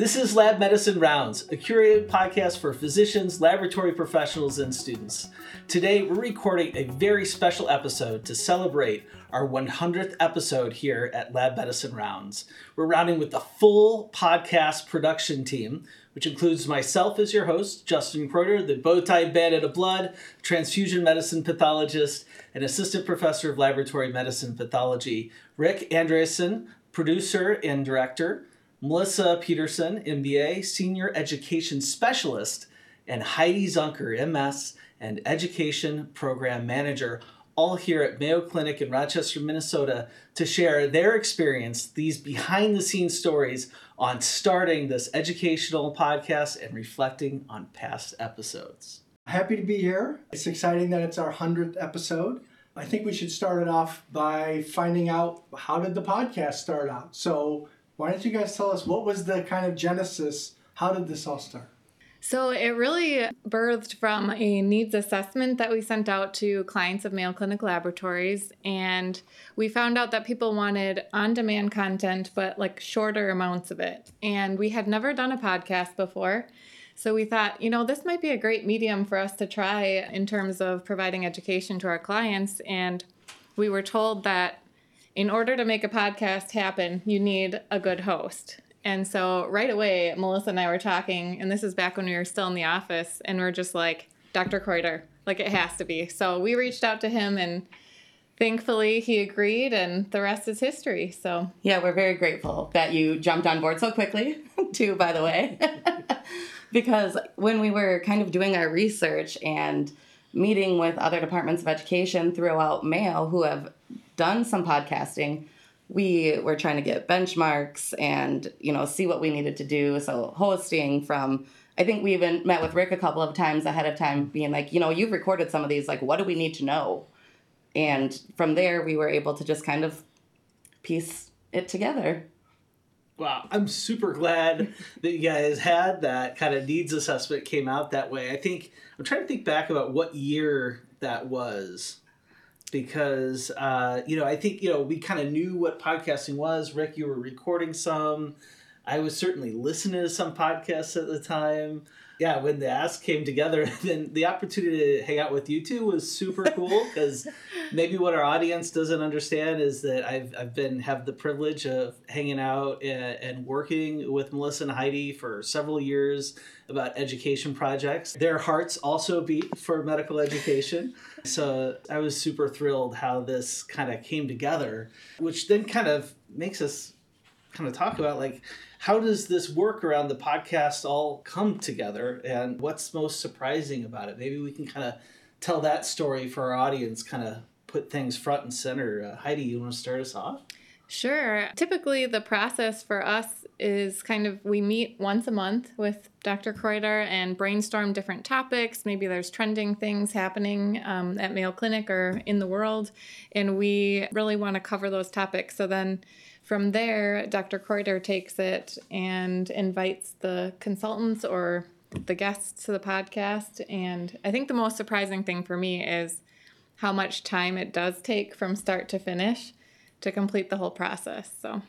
This is Lab Medicine Rounds, a curated podcast for physicians, laboratory professionals, and students. Today, we're recording a very special episode to celebrate our 100th episode here at Lab Medicine Rounds. We're rounding with the full podcast production team, which includes myself as your host, Justin Kreuter, the bowtie bandit of blood, transfusion medicine pathologist, and assistant professor of laboratory medicine pathology, Rick Andreasen, producer and director, Melissa Peterson, MBA, Senior Education Specialist, and Heidi Zunker, MS, and Education Program Manager, all here at Mayo Clinic in Rochester, Minnesota, to share their experience, these behind the scenes stories on starting this educational podcast and reflecting on past episodes. Happy to be here. It's exciting that it's our 100th episode. I think we should start it off by finding out how did the podcast start out. So, why don't you guys tell us what was the kind of genesis? How did this all start? So it really birthed from a needs assessment that we sent out to clients of Mayo Clinic Laboratories. And we found out that people wanted on demand content, but like shorter amounts of it. And we had never done a podcast before. So we thought, you know, this might be a great medium for us to try in terms of providing education to our clients. And we were told that in order to make a podcast happen, you need a good host. And so right away, Melissa and I were talking, and this is back when we were still in the office, and we're just like, Dr. Kreuter, like it has to be. So we reached out to him, and thankfully he agreed, and the rest is history. So yeah, we're very grateful that you jumped on board so quickly, too, by the way. because when we were kind of doing our research and meeting with other departments of education throughout Mayo who have done some podcasting, we were trying to get benchmarks and you know see what we needed to do. So hosting from I think we even met with Rick a couple of times ahead of time, being like, you know, you've recorded some of these. Like, what do we need to know? And from there, we were able to just kind of piece it together. Wow, I'm super glad that you guys had that kind of needs assessment came out that way. I think I'm trying to think back about what year that was because uh, you know I think you know we kind of knew what podcasting was. Rick, you were recording some. I was certainly listening to some podcasts at the time. Yeah, when the ask came together, then the opportunity to hang out with you two was super cool because maybe what our audience doesn't understand is that I've, I've been have the privilege of hanging out and, and working with Melissa and Heidi for several years about education projects. Their hearts also beat for medical education. So I was super thrilled how this kind of came together, which then kind of makes us kind of talk about like how does this work around the podcast all come together and what's most surprising about it maybe we can kind of tell that story for our audience kind of put things front and center uh, heidi you want to start us off Sure. Typically, the process for us is kind of we meet once a month with Dr. Kreuter and brainstorm different topics. Maybe there's trending things happening um, at Mayo Clinic or in the world, and we really want to cover those topics. So then from there, Dr. Kreuter takes it and invites the consultants or the guests to the podcast. And I think the most surprising thing for me is how much time it does take from start to finish to complete the whole process. So,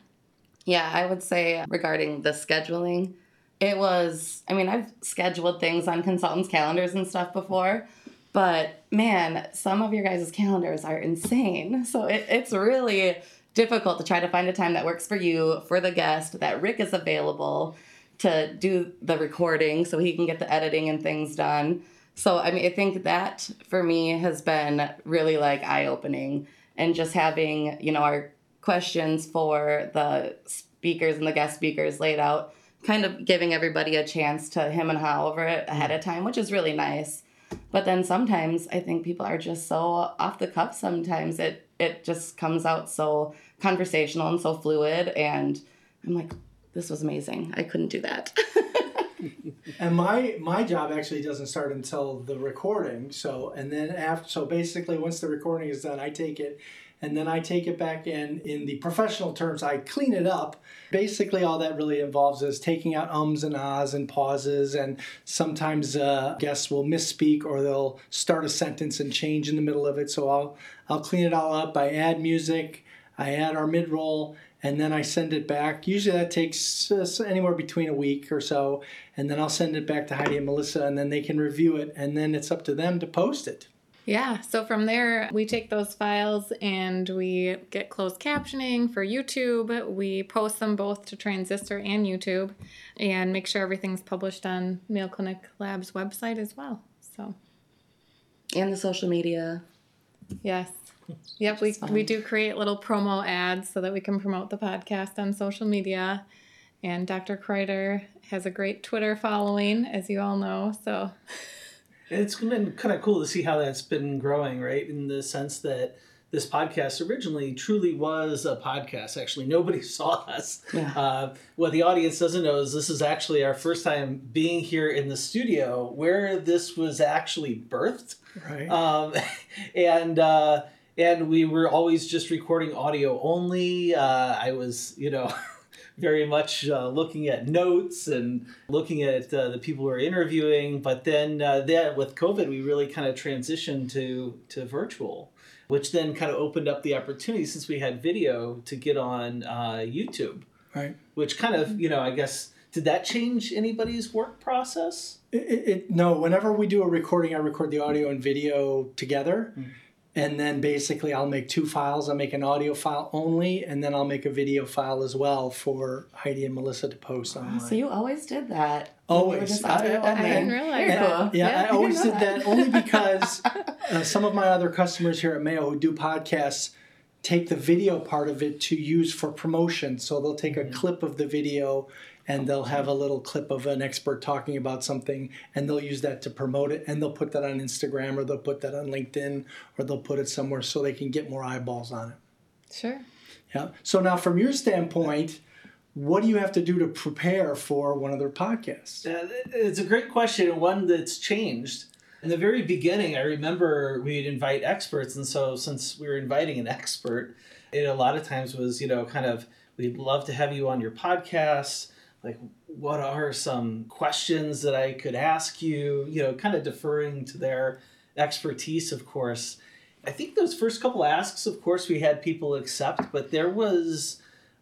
yeah, I would say regarding the scheduling, it was, I mean, I've scheduled things on consultants' calendars and stuff before, but man, some of your guys' calendars are insane. So it, it's really difficult to try to find a time that works for you, for the guest, that Rick is available to do the recording so he can get the editing and things done. So, I mean, I think that for me has been really like eye opening and just having you know our questions for the speakers and the guest speakers laid out kind of giving everybody a chance to him and how over it ahead of time which is really nice but then sometimes i think people are just so off the cuff sometimes it it just comes out so conversational and so fluid and i'm like this was amazing. I couldn't do that. And my my job actually doesn't start until the recording so and then after so basically once the recording is done i take it and then i take it back in in the professional terms i clean it up. Basically all that really involves is taking out ums and ahs and pauses and sometimes uh, guests will misspeak or they'll start a sentence and change in the middle of it so i'll i'll clean it all up. I add music i add our mid-roll and then I send it back. Usually that takes uh, anywhere between a week or so, and then I'll send it back to Heidi and Melissa, and then they can review it, and then it's up to them to post it. Yeah, so from there, we take those files and we get closed captioning for YouTube. We post them both to Transistor and YouTube and make sure everything's published on Mayo Clinic Lab's website as well. So, And the social media. Yes. Yep, we, we do create little promo ads so that we can promote the podcast on social media. And Dr. Kreuter has a great Twitter following, as you all know. So, It's been kind of cool to see how that's been growing, right? In the sense that this podcast originally truly was a podcast. Actually, nobody saw us. Yeah. Uh, what the audience doesn't know is this is actually our first time being here in the studio where this was actually birthed. Right. Um, and uh, and we were always just recording audio only. Uh, I was, you know. Very much uh, looking at notes and looking at uh, the people we are interviewing, but then uh, that with COVID, we really kind of transitioned to to virtual, which then kind of opened up the opportunity since we had video to get on uh, YouTube right. which kind of you know i guess did that change anybody's work process It, it, it- no, whenever we do a recording, I record the audio and video together. And then basically, I'll make two files. I'll make an audio file only, and then I'll make a video file as well for Heidi and Melissa to post online. So you always did that. when you were Always. I- audio I- I didn't realize that. Yeah, Yeah, I always did know that only because uh, some of my other customers here at Mayo who do podcasts take the video part of it to use for promotion. So they'll take a clip of the video and they'll have a little clip of an expert talking about something and they'll use that to promote it and they'll put that on Instagram or they'll put that on LinkedIn or they'll put it somewhere so they can get more eyeballs on it. sure. Yeah. So now from your standpoint, what do you have to do to prepare for one of their podcasts? Uh, it's a great question and one that's changed in the very beginning i remember we'd invite experts and so since we were inviting an expert it a lot of times was you know kind of we'd love to have you on your podcast like what are some questions that i could ask you? You know kind of deferring to their expertise of course. I think those first couple asks of course we had people accept but there was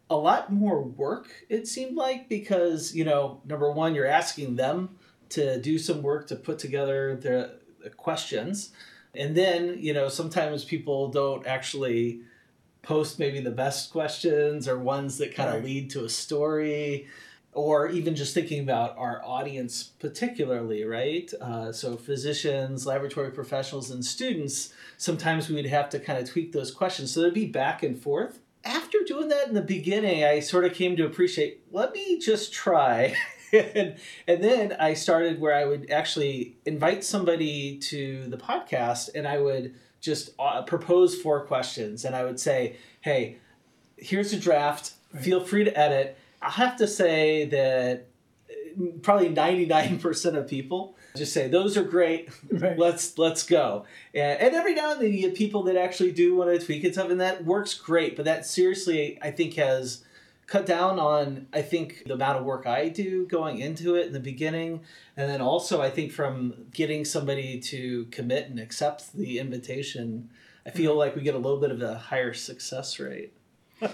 a lot more work it seemed like because you know number one you're asking them to do some work to put together the, the questions. And then you know sometimes people don't actually post maybe the best questions or ones that kind of Right. lead to a story or even just thinking about our audience particularly right? Uh, so physicians laboratory professionals and students sometimes we'd have to kind of tweak those questions. So there'd be back and forth. After doing that in the beginning i sort of came to appreciate let me just try. And, and then i started where i would actually invite somebody to the podcast and i would just uh, propose four questions. And i would say hey here's a draft. Feel free to edit i'll have to say that uh, probably 99% of people just say those are great. Right. let's let's go. And, and every now and then you get people that actually do want to tweak and stuff and that works great but that seriously i think has cut down on i think the amount of work i do going into it in the beginning and then also i think from getting somebody to commit and accept the invitation i feel like we get a little bit of a higher success rate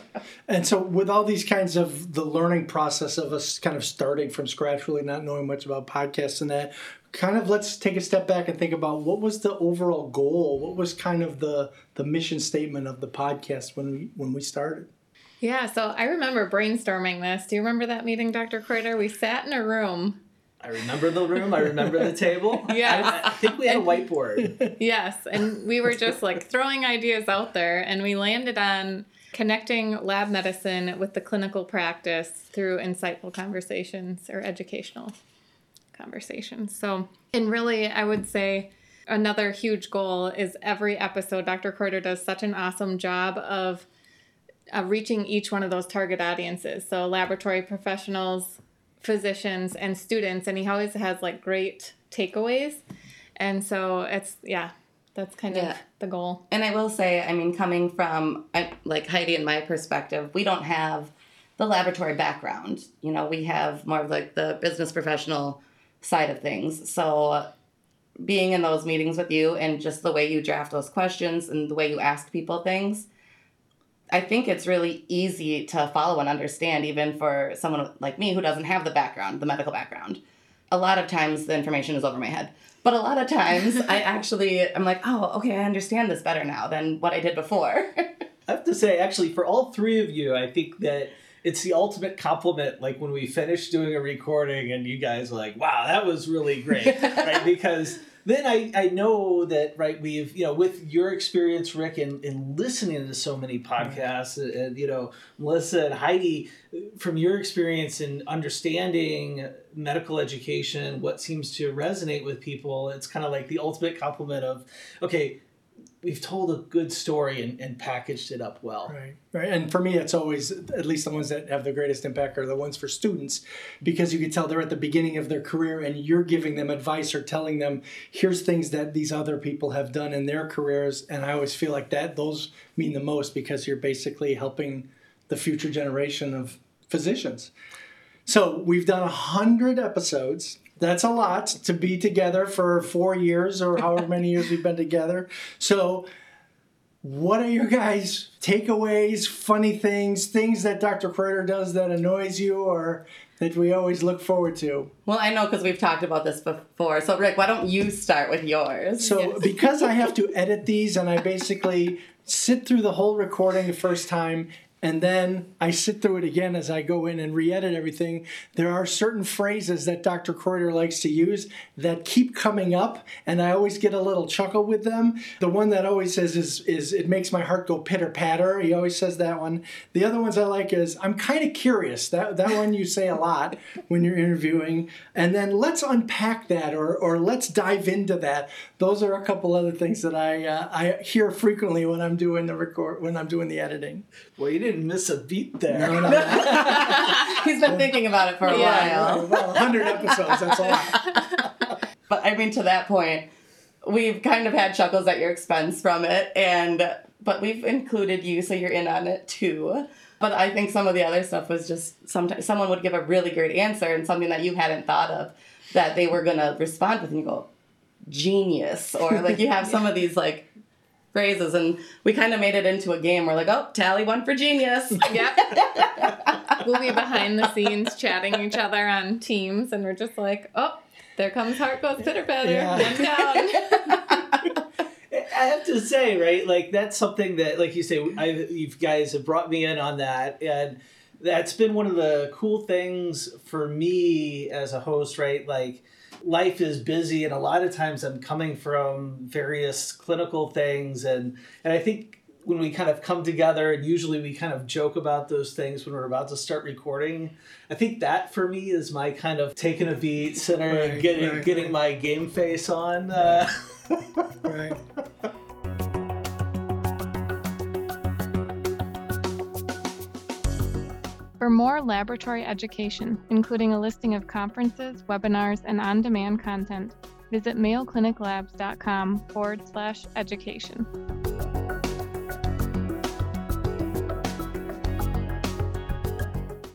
And so, with all these kinds of the learning process of us kind of starting from scratch, really not knowing much about podcasts and that, kind of let's take a step back and think about what was the overall goal? What was kind of the the mission statement of the podcast when we when we started? Yeah, so I remember brainstorming this. Do you remember that meeting, Dr. Kreuter? We sat in a room. I remember the room i remember the table Yeah. I, I think we had a whiteboard Yes, and we were just like throwing ideas out there, and we landed on connecting lab medicine with the clinical practice through insightful conversations or educational conversations. So, and really, I would say another huge goal is every episode, Dr. Kreuter does such an awesome job of uh, reaching each one of those target audiences. So, laboratory professionals, physicians, and students, and he always has like great takeaways. And so it's, yeah, that's kind Yeah. of the goal. And I will say, I mean, coming from like Heidi and my perspective, we don't have the laboratory background. You know, we have more of like the business professional side of things. So being in those meetings with you and just the way you draft those questions and the way you ask people things, I think it's really easy to follow and understand, even for someone like me who doesn't have the background, the medical background. A lot of times the information is over my head. But a lot of times I actually, I'm like, oh, okay, I understand this better now than what I did before. I have to say, actually, for all three of you, I think that it's the ultimate compliment. Like when we finish doing a recording and you guys are like, wow, that was really great, right? Because then I, I know that right we've you know with your experience rick in, in listening to so many podcasts and, and, you know melissa and heidi from your experience in understanding medical education what seems to resonate with people it's kind of like the ultimate compliment of okay we've told a good story and, and packaged it up well. Right, right. And for me, it's always at least the ones that have the greatest impact are the ones for students, because you can tell they're at the beginning of their career, and you're giving them advice or telling them, here's things that these other people have done in their careers. And I always feel like that those mean the most because you're basically helping the future generation of physicians. So we've done a hundred episodes that's a lot to be together for four years or however many years we've been together. So, what are your guys' takeaways, funny things, things that Dr. Kreuter does that annoys you or that we always look forward to? Well, I know because we've talked about this before. So, Rick, why don't you start with yours? So, yes. because I have to edit these and I basically sit through the whole recording the first time and then I sit through it again as I go in and re-edit everything. There are certain phrases that Dr. Kreuter likes to use that keep coming up, and I always get a little chuckle with them. The one that always says is, is it makes my heart go pitter patter. He always says that one. The other ones I like is I'm kind of curious. That that one you say a lot when you're interviewing. And then let's unpack that or or let's dive into that. Those are a couple other things that I uh, I hear frequently when I'm doing the record when I'm doing the editing. Well, you didn't miss a beat there. No, no, no. He's been thinking about it for a yeah, while. Well, 100 episodes, that's a lot. But I mean, to that point, we've kind of had chuckles at your expense from it, and but we've included you, so you're in on it too. But I think some of the other stuff was just sometimes someone would give a really great answer and something that you hadn't thought of that they were gonna respond with, and you go, genius, or like you have some of these like phrases and we kind of made it into a game. We're like, oh, tally one for genius. Yep. we'll be behind the scenes chatting each other on teams and we're just like, oh, there comes heart goes pitter patter. Yeah. One down. I have to say, right, like that's something that, like you say, I, you guys have brought me in on that, and that's been one of the cool things for me as a host, right? Like, life is busy and a lot of times i'm coming from various clinical things and and i think when we kind of come together and usually we kind of joke about those things when we're about to start recording i think that for me is my kind of taking a beat center right, and getting right, getting right. my game face on uh, right For more laboratory education, including a listing of conferences, webinars, and on demand content, visit mayocliniclabs.com forward slash education.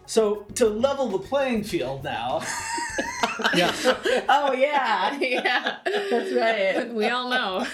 So, to level the playing field now. yeah. Oh, yeah. Yeah. That's right. We all know.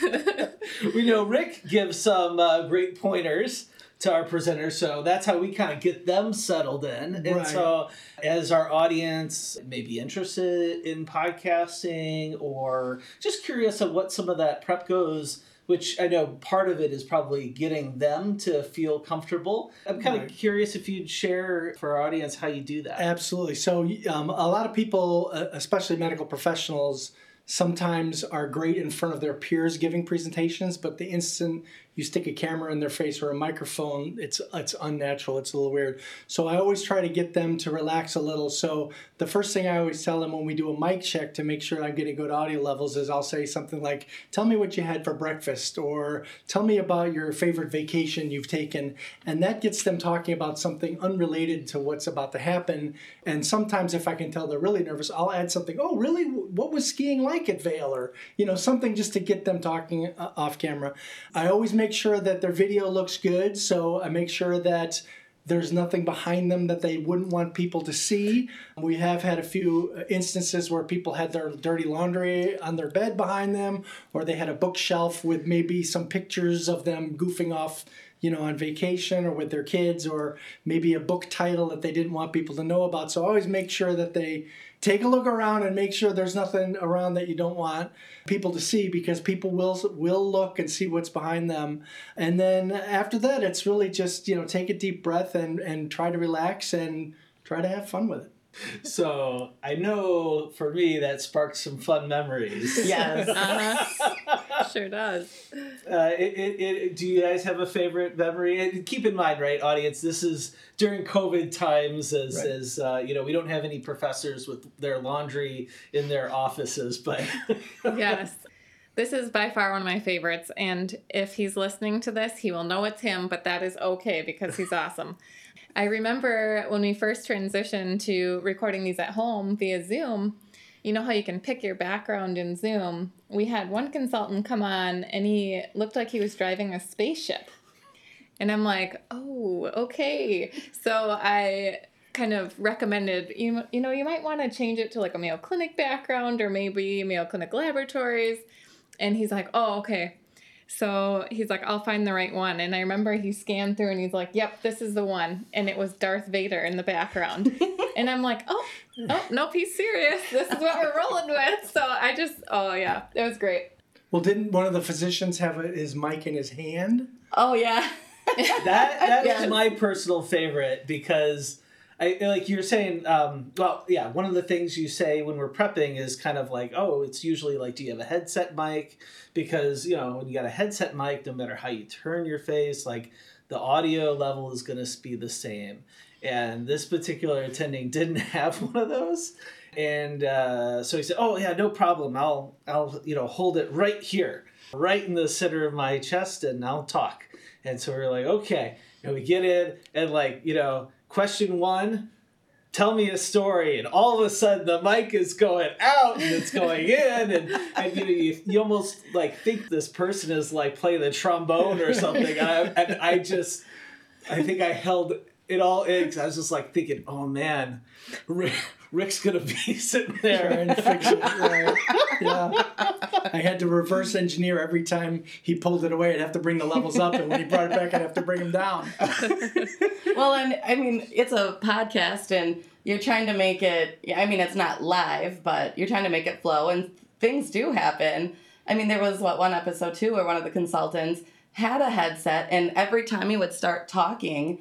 we know Rick gives some uh, great pointers to our presenters. So that's how we kind of get them settled in. And right. so, as our audience may be interested in podcasting or just curious of what some of that prep goes, which I know part of it is probably getting them to feel comfortable. I'm kind right. of curious if you'd share for our audience how you do that. Absolutely. So, um, a lot of people, uh, especially medical professionals, sometimes are great in front of their peers giving presentations, but the instant you stick a camera in their face or a microphone, it's it's unnatural. It's a little weird. So I always try to get them to relax a little. So the first thing I always tell them when we do a mic check to make sure I'm getting good audio levels is I'll say something like, "Tell me what you had for breakfast," or "Tell me about your favorite vacation you've taken," and that gets them talking about something unrelated to what's about to happen. And sometimes if I can tell they're really nervous, I'll add something. Oh, really? What was skiing like at Vail? Or you know something just to get them talking uh, off camera. I always make make sure that their video looks good. So I make sure that There's nothing behind them that they wouldn't want people to see. We have had a few uh, instances where people had their dirty laundry on their bed behind them, or they had a bookshelf with maybe some pictures of them goofing off you know, on vacation or with their kids, or maybe a book title that they didn't want people to know about. So always make sure that they take a look around and make sure there's nothing around that you don't want people to see because people will will look and see what's behind them. And then after that, it's really just you know take a deep breath and and try to relax and try to have fun with it. So I know for me that sparked some fun memories. Yes. Uh-huh. sure does. Uh, it, it, it, do you guys have a favorite memory? And keep in mind, right, audience, this is during COVID times, as, Right. as uh, you know, we don't have any professors with their laundry in their offices, but Yes. This is by far one of my favorites. And if he's listening to this, he will know it's him, but that is okay because he's awesome. I remember when we first transitioned to recording these at home via Zoom, you know how you can pick your background in Zoom? We had one consultant come on and he looked like he was driving a spaceship. And I'm like, oh, okay. So I kind of recommended, you, you know, you might want to change it to like a Mayo Clinic background or maybe Mayo Clinic Laboratories. And he's like, oh, okay. So he's like, I'll find the right one. And I remember he scanned through and he's like, yep, this is the one. And it was Darth Vader in the background. and I'm like, oh, oh, nope, he's serious. This is what we're rolling with. So I just, oh, yeah, it was great. Well, didn't one of the physicians have a, his mic in his hand? oh yeah. that that Yes. was my personal favorite because I like you're saying. Um, well, yeah, one of the things you say when we're prepping is kind of like, oh, it's usually like, do you have a headset mic? Because you know when you got a headset mic, no matter how you turn your face, like the audio level is going to be the same. And this particular attending didn't have one of those. And uh, so he said, "Oh yeah, no problem. I'll I'll you know hold it right here, right in the center of my chest, and I'll talk." And so we're like, "Okay." And we get in, and like you know, question one, tell me a story, and all of a sudden the mic is going out and it's going in, and, and you know you, you almost like think this person is like playing the trombone or something. I, and I just, I think I held it all in 'cause I was just like thinking, oh man, Rick, Rick's gonna be sitting there. Trying to fix it. Right. Yeah. I had to reverse engineer every time he pulled it away. I'd have to bring the levels up, and when he brought it back, I'd have to bring them down. Well, and I mean, it's a podcast, and you're trying to make it. I mean, it's not live, but you're trying to make it flow, and things do happen. I mean, there was what one episode too, where one of the consultants had a headset, and every time he would start talking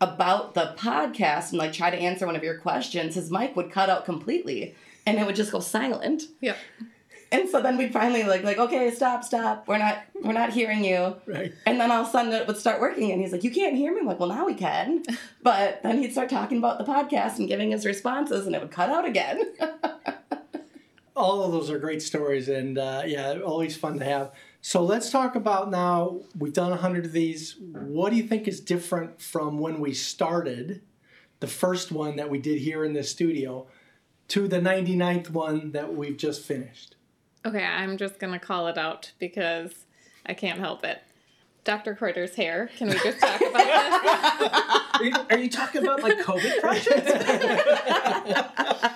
about the podcast and like try to answer one of your questions, his mic would cut out completely, and it would just go silent. Yep. And so then we'd finally like like okay, stop, stop. We're not we're not hearing you. Right. And then all of a sudden it would start working, and he's like, "You can't hear me." I'm like, "Well, now we can." But then he'd start talking about the podcast and giving his responses, and it would cut out again. All of those are great stories, and uh, yeah, always fun to have. So let's talk about now. We've done a hundred of these. What do you think is different from when we started, the first one that we did here in the studio, to the 99th one that we've just finished? Okay, I'm just going to call it out because I can't help it. Dr. Kreuter's hair. Can we just talk about this? Are you, are you talking about my COVID project?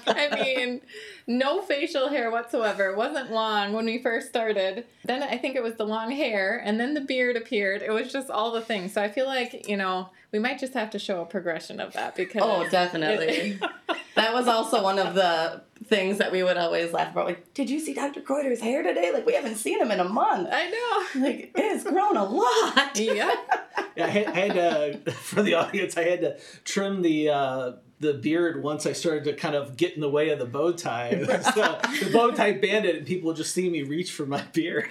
I mean, no facial hair whatsoever. It wasn't long when we first started. Then I think it was the long hair, and then the beard appeared. It was just all the things. So I feel like, you know, we might just have to show a progression of that because. oh, definitely. that was also one of the things that we would always laugh about. Like, did you see Dr. Kreuter's hair today? Like, we haven't seen him in a month. I know. Like, it has grown a lot. Yeah. Yeah, I had, I had to, for the audience, I had to trim the uh, the beard once I started to kind of get in the way of the bow tie. so the bow tie bandit, and people would just see me reach for my beard.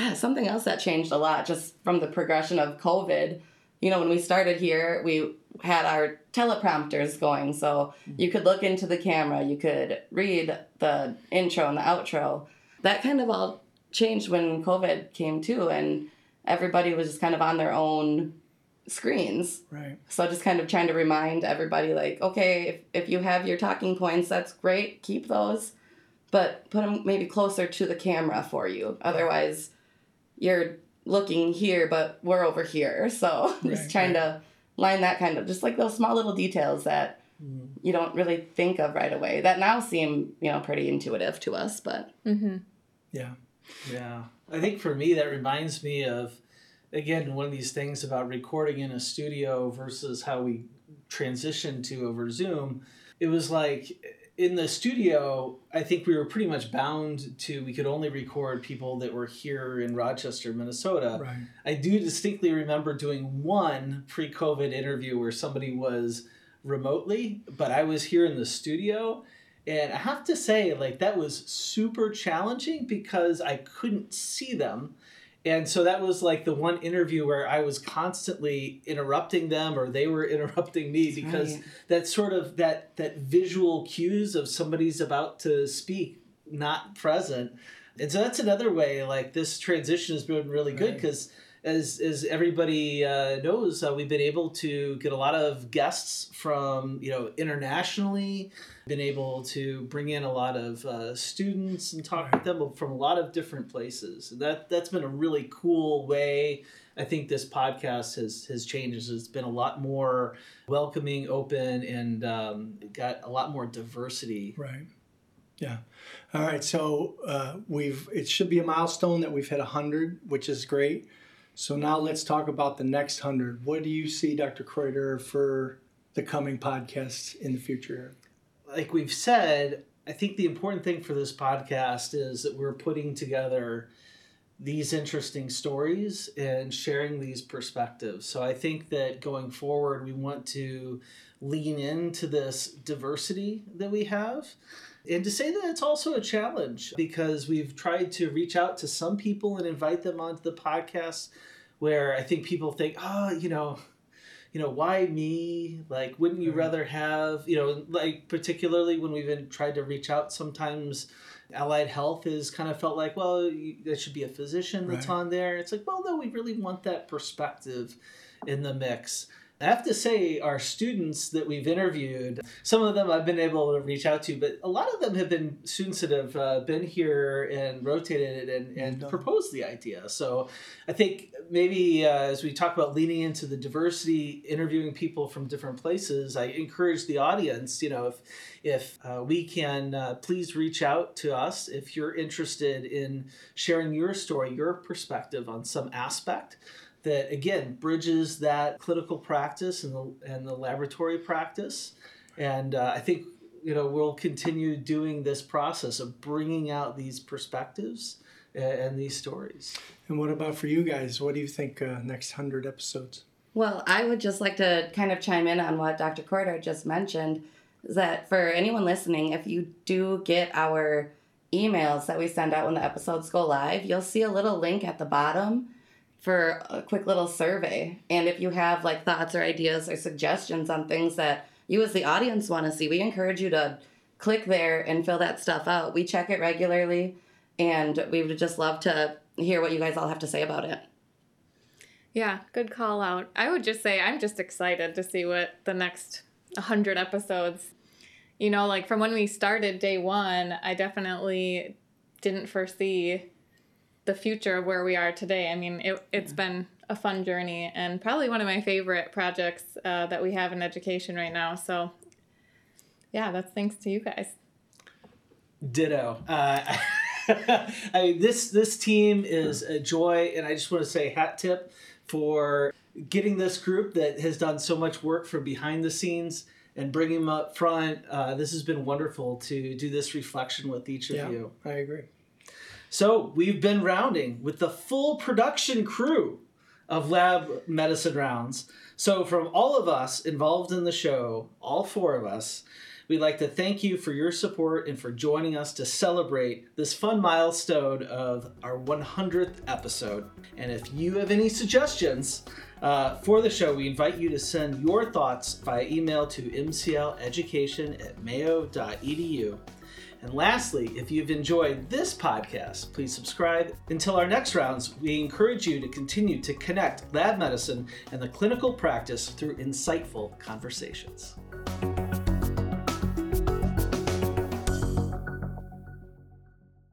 Ah, Something else that changed a lot just from the progression of COVID. You know, when we started here, we had our teleprompters going, so mm-hmm. you could look into the camera, you could read the intro and the outro. That kind of all changed when COVID came too, and everybody was just kind of on their own screens. Right. So just kind of trying to remind everybody, like, okay, if, if you have your talking points, that's great, keep those, but put them maybe closer to the camera for you. Otherwise, you're looking here, but we're over here. So just trying right. to line that kind of just like those small little details that Mm. you don't really think of right away that now seem, you know, pretty intuitive to us, but Mm-hmm. Yeah. Yeah. I think for me, that reminds me of, again, one of these things about recording in a studio versus how we transitioned to over Zoom. It was like in the studio, I think we were pretty much bound to, we could only record people that were here in Rochester, Minnesota. Right. I do distinctly remember doing one pre COVID interview where somebody was remotely, but I was here in the studio. And I have to say, like, that was super challenging because I couldn't see them. And so that was like the one interview where I was constantly interrupting them or they were interrupting me because right. that sort of that that visual cues of somebody's about to speak not present and so that's another way like this transition has been really good Right. As as everybody uh, knows uh, we've been able to get a lot of guests from you know internationally been able to bring in a lot of uh, students and talk with them from a lot of different places and that that's been a really cool way I think this podcast has has changed. It's been a lot more welcoming, open, and um, got a lot more diversity. Right. Yeah. All right. So uh, we've it should be a milestone that we've hit hundred, which is great. So now let's talk about the next hundred. What do you see, Dr. Kreuter, for the coming podcasts in the future? Like we've said, I think the important thing for this podcast is that we're putting together these interesting stories and sharing these perspectives. So I think that going forward, we want to lean into this diversity that we have. And to say that it's also a challenge because we've tried to reach out to some people and invite them onto the podcast where I think people think, oh, you know, you know, why me? Like, wouldn't you Mhm. rather have, you know, like particularly when we've been tried to reach out sometimes allied health has kind of felt like, well, you, there should be a physician that's Right. on there. It's like, well, no, we really want that perspective in the mix. I have to say, our students that we've interviewed, some of them I've been able to reach out to, but a lot of them have been students that have uh, been here and rotated and, and Mhm. proposed the idea. So I think maybe uh, as we talk about leaning into the diversity, interviewing people from different places, I encourage the audience, you know, if if uh, we can uh, please reach out to us if you're interested in sharing your story, your perspective on some aspect that again bridges that clinical practice and the and the laboratory practice. And uh, I think you know we'll continue doing this process of bringing out these perspectives and, and these stories. And what about for you guys? What do you think uh, next hundred episodes? Well, I would just like to kind of chime in on what Dr. Kreuter just mentioned. Is that for anyone listening, if you do get our emails that we send out when the episodes go live, you'll see a little link at the bottom for a quick little survey. And if you have like thoughts or ideas or suggestions on things that you as the audience want to see, we encourage you to click there and fill that stuff out. We check it regularly and we would just love to hear what you guys all have to say about it. Yeah, good call out. I would just say I'm just excited to see what the next 100 episodes, you know, like from when we started day one, I definitely didn't foresee the future of where we are today. I mean, it, it's been a fun journey and probably one of my favorite projects uh, that we have in education right now. So, yeah, that's thanks to you guys. Ditto. Uh, I mean, this this team is a joy, and I just want to say hat tip for getting this group that has done so much work from behind the scenes and bringing them up front. Uh, this has been wonderful to do this reflection with each of Yeah, you. I agree. So we've been rounding with the full production crew of Lab Medicine Rounds. So from all of us involved in the show, all four of us, we'd like to thank you for your support and for joining us to celebrate this fun milestone of our 100th episode. And if you have any suggestions uh, for the show, we invite you to send your thoughts via email to mcleducation at mayo.edu. And lastly, if you've enjoyed this podcast, please subscribe. Until our next rounds, we encourage you to continue to connect lab medicine and the clinical practice through insightful conversations.